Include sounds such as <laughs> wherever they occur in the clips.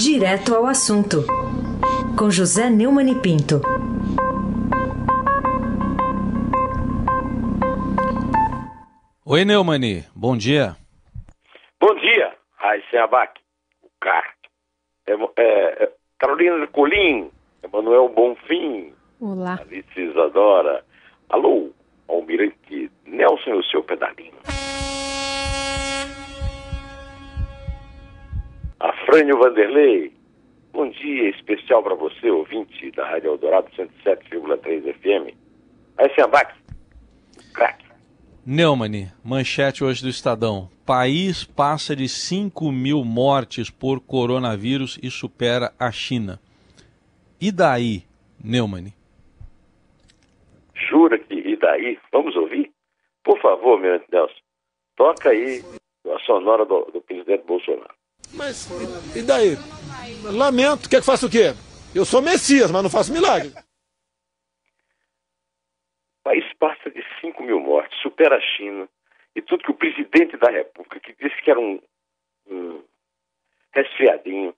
Direto ao assunto, com José Neumann e Pinto. Oi, Neumani, bom dia. Bom dia, Raíssa Abac, o CAR, é, é, é, Carolina Colim, Emanuel Bonfim, Olá. Alice Isadora, alô, Almirante Nelson e o seu pedalinho. Afrânio Vanderlei, bom dia especial para você, ouvinte da Rádio Eldorado 107,3 FM. Aí se abaque, craque. Neumani, manchete hoje do Estadão. País passa de 5 mil mortes por coronavírus e supera a China. E daí, Neumani? Jura que e daí? Vamos ouvir? Por favor, meu Nelson, toca aí a sonora do, do presidente Bolsonaro. Mas e daí? Lamento, quer que faça o quê? Eu sou Messias, mas não faço milagre. O país passa de 5 mil mortes, supera a China, e tudo que o presidente da República, que disse que era um, um resfriadinho,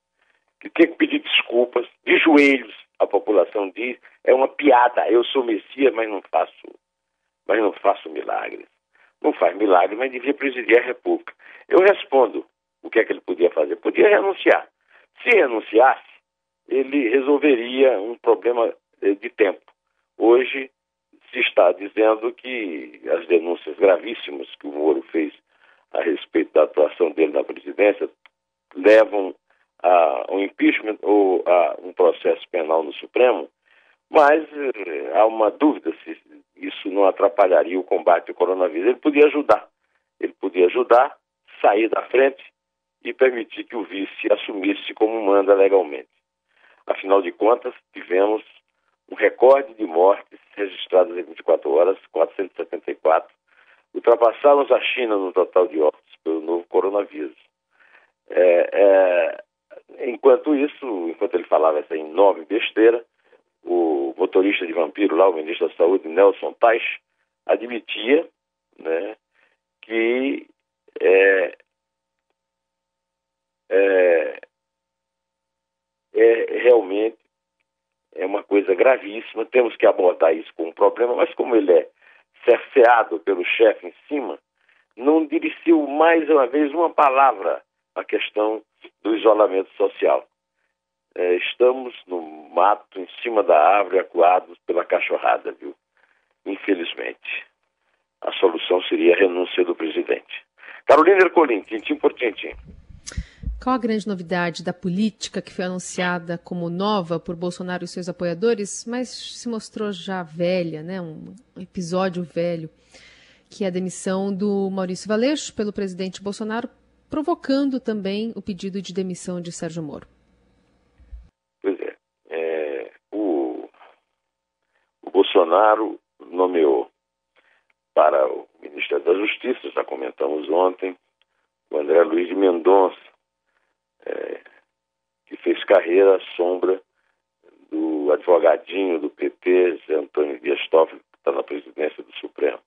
que tem que pedir desculpas, de joelhos, a população diz, é uma piada. Eu sou Messias, mas não faço, mas não faço milagres. Não faz milagre, mas devia presidir a República. Eu respondo o que é que ele podia fazer? Podia renunciar. Se renunciasse, ele resolveria um problema eh, de tempo. Hoje se está dizendo que as denúncias gravíssimas que o Moro fez a respeito da atuação dele na presidência levam a um impeachment ou a um processo penal no Supremo, mas eh, há uma dúvida se isso não atrapalharia o combate ao coronavírus. Ele podia ajudar. Ele podia ajudar, sair da frente e permitir que o vice assumisse como manda legalmente. Afinal de contas, tivemos um recorde de mortes registradas em 24 horas, 474, ultrapassamos a China no total de óbitos pelo novo coronavírus. É, é, enquanto isso, enquanto ele falava essa enorme besteira, o motorista de vampiro lá, o ministro da Saúde, Nelson Teich, admitia né, que é, é realmente é uma coisa gravíssima, temos que abordar isso como um problema, mas como ele é cerceado pelo chefe em cima, não dirigiu mais uma vez uma palavra à questão do isolamento social. É, estamos no mato, em cima da árvore, acuados pela cachorrada, viu? Infelizmente. A solução seria a renúncia do presidente. Carolina Ercolim, tintim por tintim. Qual a grande novidade da política que foi anunciada como nova por Bolsonaro e seus apoiadores, mas se mostrou já velha, né? um episódio velho, que é a demissão do Maurício Valeixo pelo presidente Bolsonaro, provocando também o pedido de demissão de Sérgio Moro? Pois é. é o, o Bolsonaro nomeou para o Ministério da Justiça, já comentamos ontem, o André Luiz de Mendonça, é, que fez carreira à sombra do advogadinho do PT, Zé Antônio Dias Toffoli, que está na presidência do Supremo.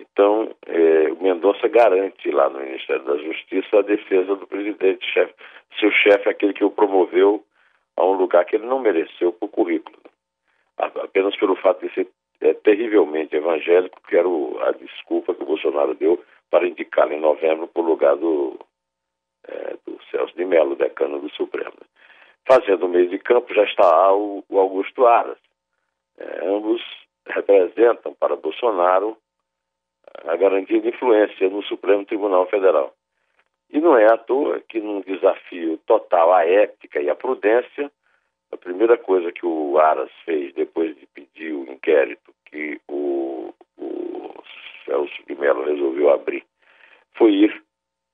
Então, é, o Mendonça garante lá no Ministério da Justiça a defesa do presidente, chefe. Seu chefe é aquele que o promoveu a um lugar que ele não mereceu por currículo. Apenas pelo fato de ser é, terrivelmente evangélico, que era o, a desculpa que o Bolsonaro deu para indicá-lo em novembro para o lugar do, é, do Celso de Mello, decano do Supremo. Fazendo o meio de campo já está o, o Augusto Aras. É, ambos representam para Bolsonaro a garantia de influência no Supremo Tribunal Federal. E não é à toa que, num desafio total à ética e à prudência, a primeira coisa que o Aras fez depois de pedir o inquérito que o, o Celso de Mello resolveu abrir foi ir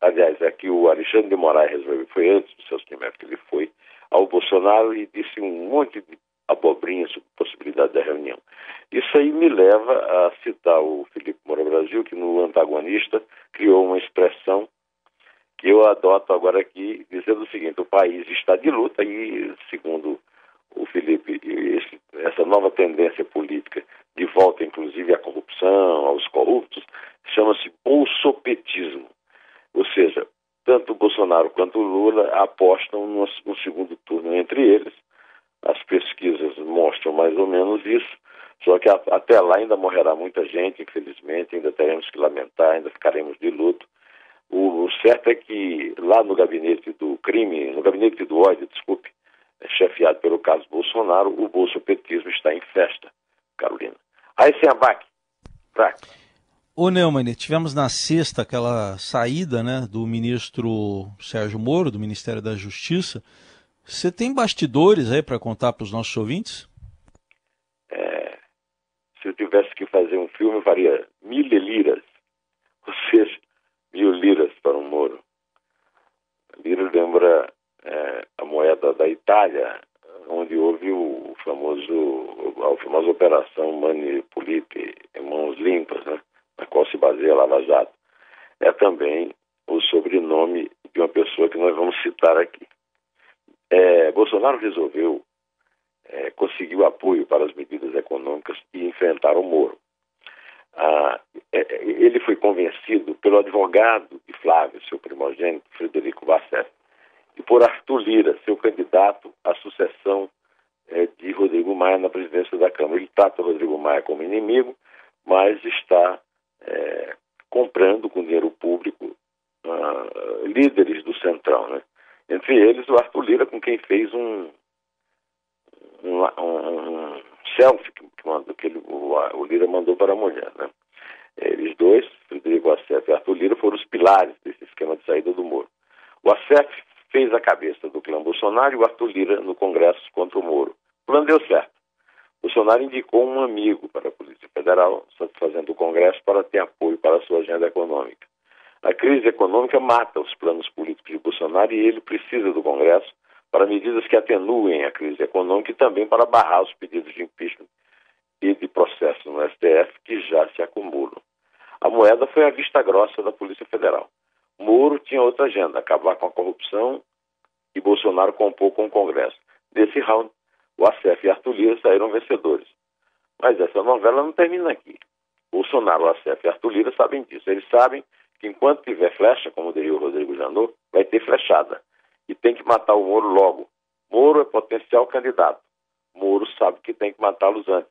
aliás, é que o Alexandre de Moraes resolveu, foi antes do Celso de Mello que ele foi, ao Bolsonaro e disse um monte de abobrinhas sobre a possibilidade da reunião. Isso aí me leva a citar o Felipe Moura Brasil, que no antagonista criou uma expressão que eu adoto agora aqui, dizendo o seguinte, o país está de luta e, segundo o Felipe, esse, essa nova tendência política de volta, inclusive, à corrupção, aos corruptos, chama-se bolsopetismo. Ou seja, tanto Bolsonaro quanto Lula apostam no, no segundo turno entre eles. As pesquisas mostram mais ou menos isso, só que a, até lá ainda morrerá muita gente, infelizmente, ainda teremos que lamentar, ainda ficaremos de luto. O, o certo é que lá no gabinete do crime, no gabinete do ódio, desculpe, é chefiado pelo caso Bolsonaro, o bolsopetismo está em festa, Carolina. Aí sem abaque, fraco. Ô Neumann, tivemos na sexta aquela saída né, do ministro Sérgio Moro, do Ministério da Justiça. Você tem bastidores aí para contar para os nossos ouvintes? É, se eu tivesse que fazer um filme, eu faria mil liras, ou seja, mil liras para um Moro. Lira lembra é, a moeda da Itália, onde houve o famoso, a famosa operação Manipulite? A Lava Jato, é também o sobrenome de uma pessoa que nós vamos citar aqui. É, Bolsonaro resolveu é, conseguir o apoio para as medidas econômicas e enfrentar o Moro. Ah, é, ele foi convencido pelo advogado de Flávio, seu primogênito, Frederico Bassett, e por Arthur Lira, seu candidato à sucessão é, de Rodrigo Maia na presidência da Câmara. Ele trata Rodrigo Maia como inimigo, mas está é, comprando com dinheiro público uh, líderes do Centrão, né? Entre eles o Arthur Lira, com quem fez um, um, um, selfie que, que ele, o, o, Lira mandou para a mulher, né? Eles dois, Frederico Assef e Arthur Lira, foram os pilares desse esquema de saída do Moro. O Assef fez a cabeça do clã Bolsonaro e o Arthur Lira no Congresso contra o Moro. O plano deu certo. Bolsonaro indicou um amigo para a Polícia Federal, satisfazendo o Congresso para ter apoio para a sua agenda econômica. A crise econômica mata os planos políticos de Bolsonaro e ele precisa do Congresso para medidas que atenuem a crise econômica e também para barrar os pedidos de impeachment e de processo no STF que já se acumulam. A moeda foi a vista grossa da Polícia Federal. Moro tinha outra agenda, acabar com a corrupção e Bolsonaro compor com o Congresso. Nesse round, o ACF e Arthur Lira saíram vencedores. Mas essa novela não termina aqui. Bolsonaro, o ACF e Arthur Lira sabem disso. Eles sabem que enquanto tiver flecha, como diria o Rodrigo Janot, vai ter flechada. E tem que matar o Moro logo. Moro é potencial candidato. Moro sabe que tem que matá-los antes.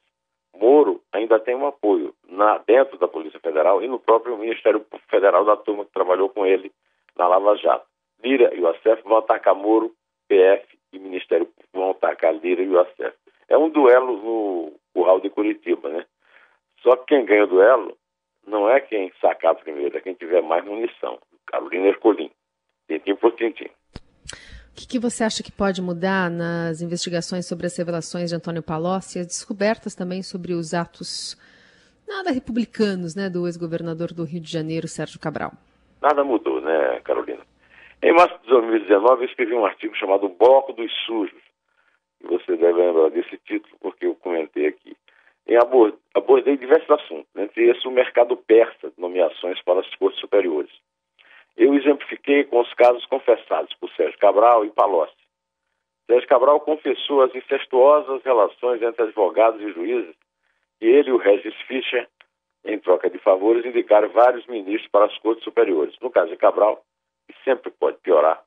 Moro ainda tem um apoio na, dentro da Polícia Federal e no próprio Ministério Federal da turma que trabalhou com ele na Lava Jato. Lira e o ACF vão atacar Moro, PF e Ministério vão atacar Lira e o ACF. É um duelo no curral de Curitiba, né? Só que quem ganha o duelo não é quem sacar primeiro, é quem tiver mais munição. Carolina Ercolim. Tintim por tintim. O que, que, você acha que pode mudar nas investigações sobre as revelações de Antônio Palocci e as descobertas também sobre os atos nada republicanos né, do ex-governador do Rio de Janeiro, Sérgio Cabral? Nada mudou, né, Carolina? Em março de 2019, eu escrevi um artigo chamado Bloco dos Sujos. Você deve lembrar desse título, porque eu comentei aqui. Em abordei, abordei diversos assuntos, entre esses o mercado persa de nomeações para as cortes superiores. Eu exemplifiquei com os casos confessados por Sérgio Cabral e Palocci. Sérgio Cabral confessou as incestuosas relações entre advogados e juízes e ele e o Regis Fischer, em troca de favores, indicaram vários ministros para as cortes superiores. No caso de Cabral, que sempre pode piorar.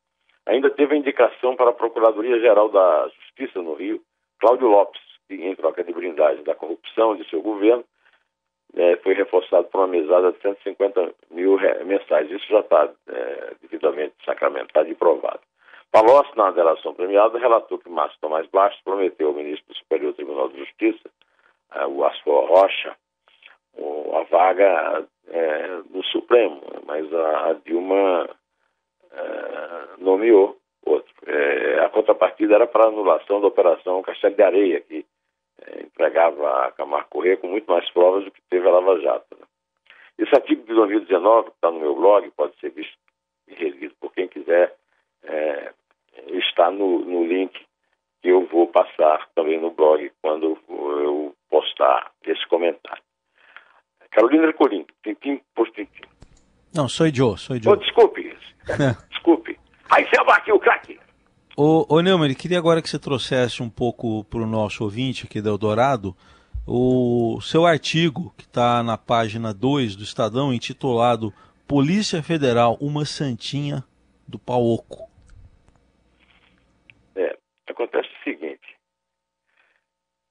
Ainda teve a indicação para a Procuradoria-Geral da Justiça no Rio, Cláudio Lopes, que, em troca de brindagem da corrupção de seu governo, é, foi reforçado por uma mesada de 150 mil mensais. Isso já está é, devidamente sacramentado e provado. Palocci, na delação premiada, relatou que Márcio Tomás Bastos prometeu ao ministro do Superior Tribunal de Justiça, é, o Asfor Rocha, a vaga é, no Supremo, mas a, a Dilma é, nomeou outro. É, a contrapartida era para anulação da Operação Castelo de Areia, que é, entregava a Camargo Corrêa com muito mais provas do que teve a Lava Jato. Né? Esse artigo de 2019, que está no meu blog, pode ser visto e relido por quem quiser, é, está no, no link que eu vou passar também no blog quando eu postar esse comentário. Carolina Ercolim, tintim por tintim. Não, sou Joe, sou Joe. Oh, desculpe, <laughs> desculpe. Aí você aqui o craque. Ô, ô Neumann, queria agora que você trouxesse um pouco para o nosso ouvinte aqui da Eldorado o seu artigo que está na página 2 do Estadão, intitulado Polícia Federal, uma santinha do Paoco. É, acontece o seguinte.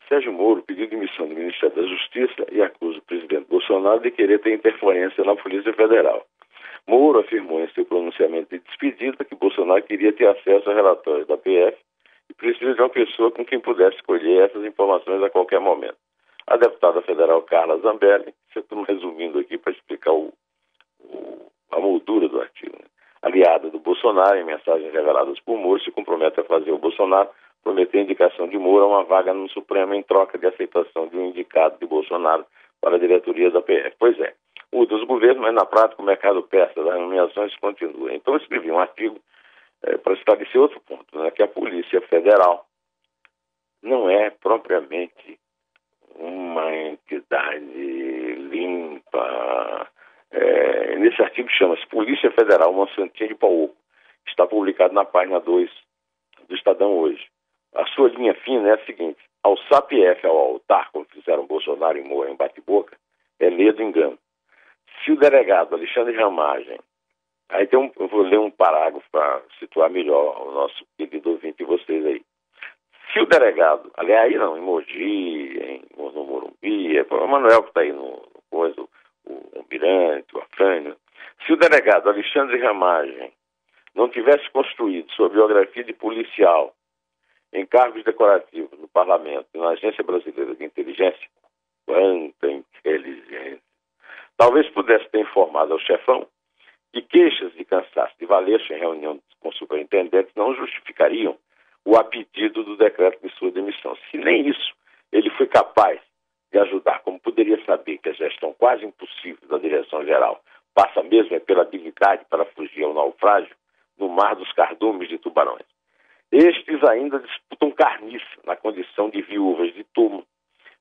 Sérgio Moro pediu demissão do Ministério da Justiça e acusa o presidente Bolsonaro de querer ter interferência na Polícia Federal. Moro afirmou em seu pronunciamento de despedida que Bolsonaro queria ter acesso a relatórios da PF e precisa de uma pessoa com quem pudesse escolher essas informações a qualquer momento. A deputada federal Carla Zambelli, estou resumindo aqui para explicar o, o, a moldura do artigo, né? aliada do Bolsonaro, em mensagens reveladas por Moro, se compromete a fazer o Bolsonaro prometer a indicação de Moro a uma vaga no Supremo em troca de aceitação de um indicado de Bolsonaro para a diretoria da PF. Pois é, muda os governos, mas na prática o mercado persa das nomeações continua. Então eu escrevi um artigo é, para estabelecer outro ponto, né, que a Polícia Federal não é propriamente uma entidade limpa. É, nesse artigo chama-se Polícia Federal Monsantinha de Pauoco. Está publicado na página 2 do Estadão hoje. A sua linha fina é a seguinte: ao SAPF, ao altar, como fizeram Bolsonaro e Moura em bate-boca, é medo e engano. Se o delegado Alexandre Ramagem, aí tem um, eu vou ler um parágrafo para situar melhor o nosso querido ouvinte e vocês aí. Se o delegado, aliás, aí não, em Mogi, em, no Morumbi, é o Manuel que está aí no, no coisa, o, o Mirante, o Afrânio, se o delegado Alexandre Ramagem não tivesse construído sua biografia de policial em cargos decorativos no Parlamento e na Agência Brasileira de Inteligência, quanta inteligência, talvez pudesse ter informado ao chefão que queixas de cansaço de Valeixo em reunião com superintendentes não justificariam o apedido do decreto de sua demissão. Se nem isso ele foi capaz de ajudar, como poderia saber que a gestão quase impossível da direção-geral passa mesmo é pela habilidade para fugir ao naufrágio no mar dos cardumes de tubarões. Estes ainda disputam carniça na condição de viúvas de turma.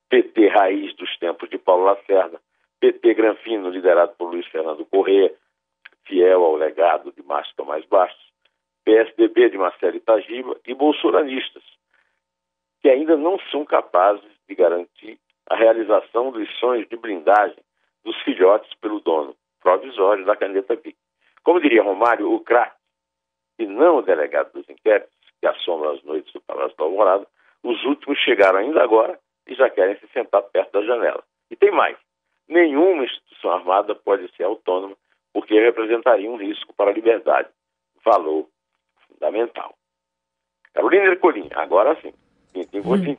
PT raiz dos tempos de Paulo Lacerda, PT Granfino, liderado por Luiz Fernando Corrêa, fiel ao legado de Márcio Tomás Bastos, PSDB de Marcelo Itagiba e bolsonaristas, que ainda não são capazes de garantir a realização dos sonhos de blindagem dos filhotes pelo dono provisório da caneta BIC. Como diria Romário, o craque, e não o delegado dos inquéritos, que assombram as noites do Palácio do Alvorada, os últimos chegaram ainda agora e já querem se sentar perto da janela. E tem mais: nenhuma instituição armada pode ser autônoma, porque representaria um risco para a liberdade, valor fundamental. Carolina Ercolim, agora sim. Tintim por hum.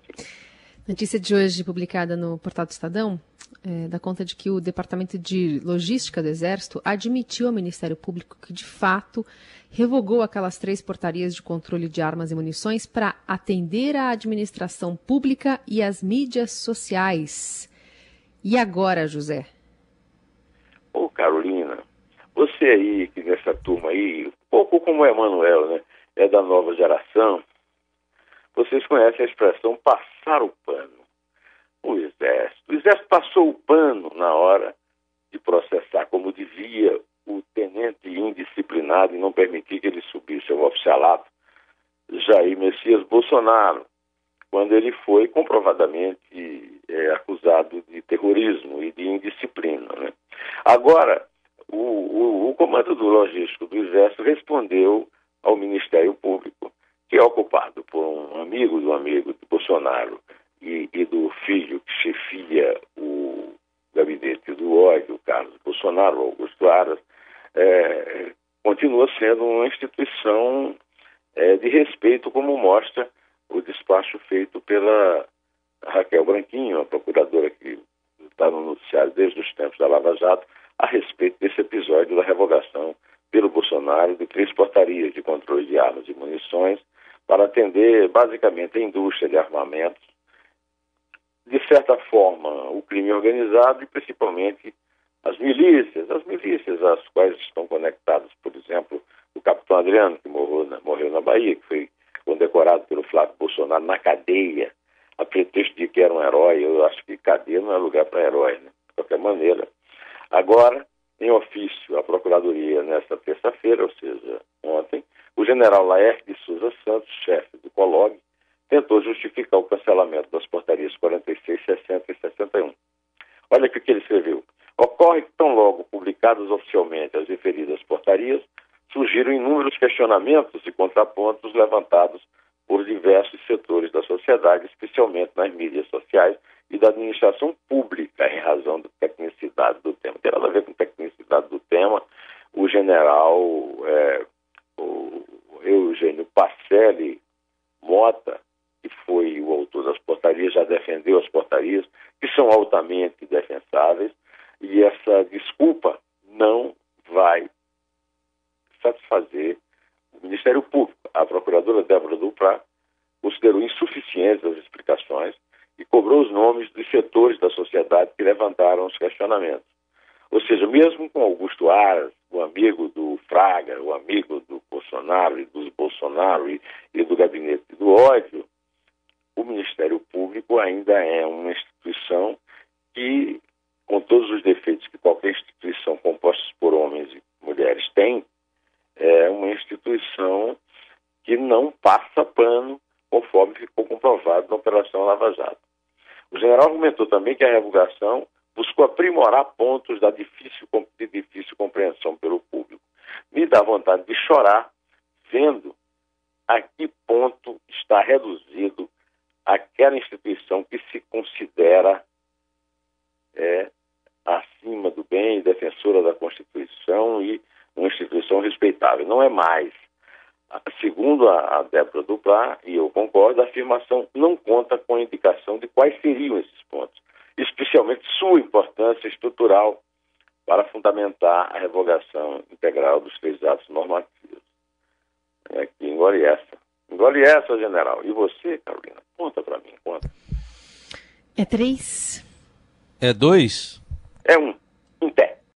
Notícia de hoje publicada no portal do Estadão é, dá conta de que o Departamento de Logística do Exército admitiu ao Ministério Público que, de fato, revogou aquelas três portarias de controle de armas e munições para atender à administração pública e às mídias sociais. E agora, José? Ô, Carolina, você aí, que nessa turma aí, um pouco como o Emanuel, né? É da nova geração. Vocês conhecem a expressão passar o pano o Exército. O Exército passou o pano na hora de processar como devia o tenente indisciplinado e não permitir que ele subisse ao oficialato, Jair Messias Bolsonaro, quando ele foi comprovadamente é, acusado de terrorismo e de indisciplina. Né? Agora, o, o, o comando do logístico do Exército respondeu ao Ministério Público, que é ocupado por um amigo do amigo de Bolsonaro, e, e do filho que chefia o gabinete do ódio, Carlos Bolsonaro, Augusto Aras, é, continua sendo uma instituição é, de respeito, como mostra despacho feito pela Raquel Branquinho, a procuradora que está no noticiário desde os tempos da Lava Jato, a respeito desse episódio da revogação pelo Bolsonaro de três portarias de controle de armas e munições para atender basicamente a indústria de armamentos. De certa forma, o crime organizado e principalmente as milícias, as milícias às quais estão conectados, por exemplo, o capitão Adriano, que morreu na, morreu na Bahia, que foi condecorado pelo Flávio Bolsonaro na cadeia, a pretexto de que era um herói. Eu acho que cadeia não é lugar para herói, né? de qualquer maneira. Agora, em ofício à Procuradoria nesta terça-feira, ou seja, ontem, o general Laerte de Souza Santos, chefe do COLOG, tentou justificar o cancelamento das portarias 46, 60 e 61. Olha o que ele escreveu. Ocorre que, tão logo publicadas oficialmente as referidas portarias, surgiram inúmeros questionamentos e contrapontos levantados por diversos setores da sociedade, especialmente nas mídias sociais e da administração pública, em razão da tecnicidade do tema. Tem nada a ver com tecnicidade do tema. O general é, o Eugênio Pacelli Mota, que foi o autor das portarias, já defendeu as portarias, que são altamente defensáveis, e essa desculpa não vai satisfazer o Ministério Público. A procuradora Débora Duprá considerou insuficientes as explicações e cobrou os nomes dos setores da sociedade que levantaram os questionamentos. Ou seja, mesmo com Augusto Aras, o amigo do Fraga, o amigo do Bolsonaro e dos Bolsonaro e, e do gabinete do ódio, o Ministério Público ainda é uma instituição que, com todos os defeitos que qualquer instituição composta por homens e mulheres tem, é uma instituição que não passa pano, conforme ficou comprovado na Operação Lava Jato. O general argumentou também que a revogação buscou aprimorar pontos da difícil, de difícil compreensão pelo público. Me dá vontade de chorar vendo a que ponto está reduzido aquela instituição que se considera é, acima do bem, defensora da Constituição e uma instituição respeitável. Não é mais. Segundo a, a Débora Duplá, e eu concordo, a afirmação não conta com a indicação de quais seriam esses pontos, especialmente sua importância estrutural para fundamentar a revogação integral dos três atos normativos. É que engole essa. Engole essa, general. E você, Carolina? Conta para mim, conta. É três? É dois? É um. Em pé.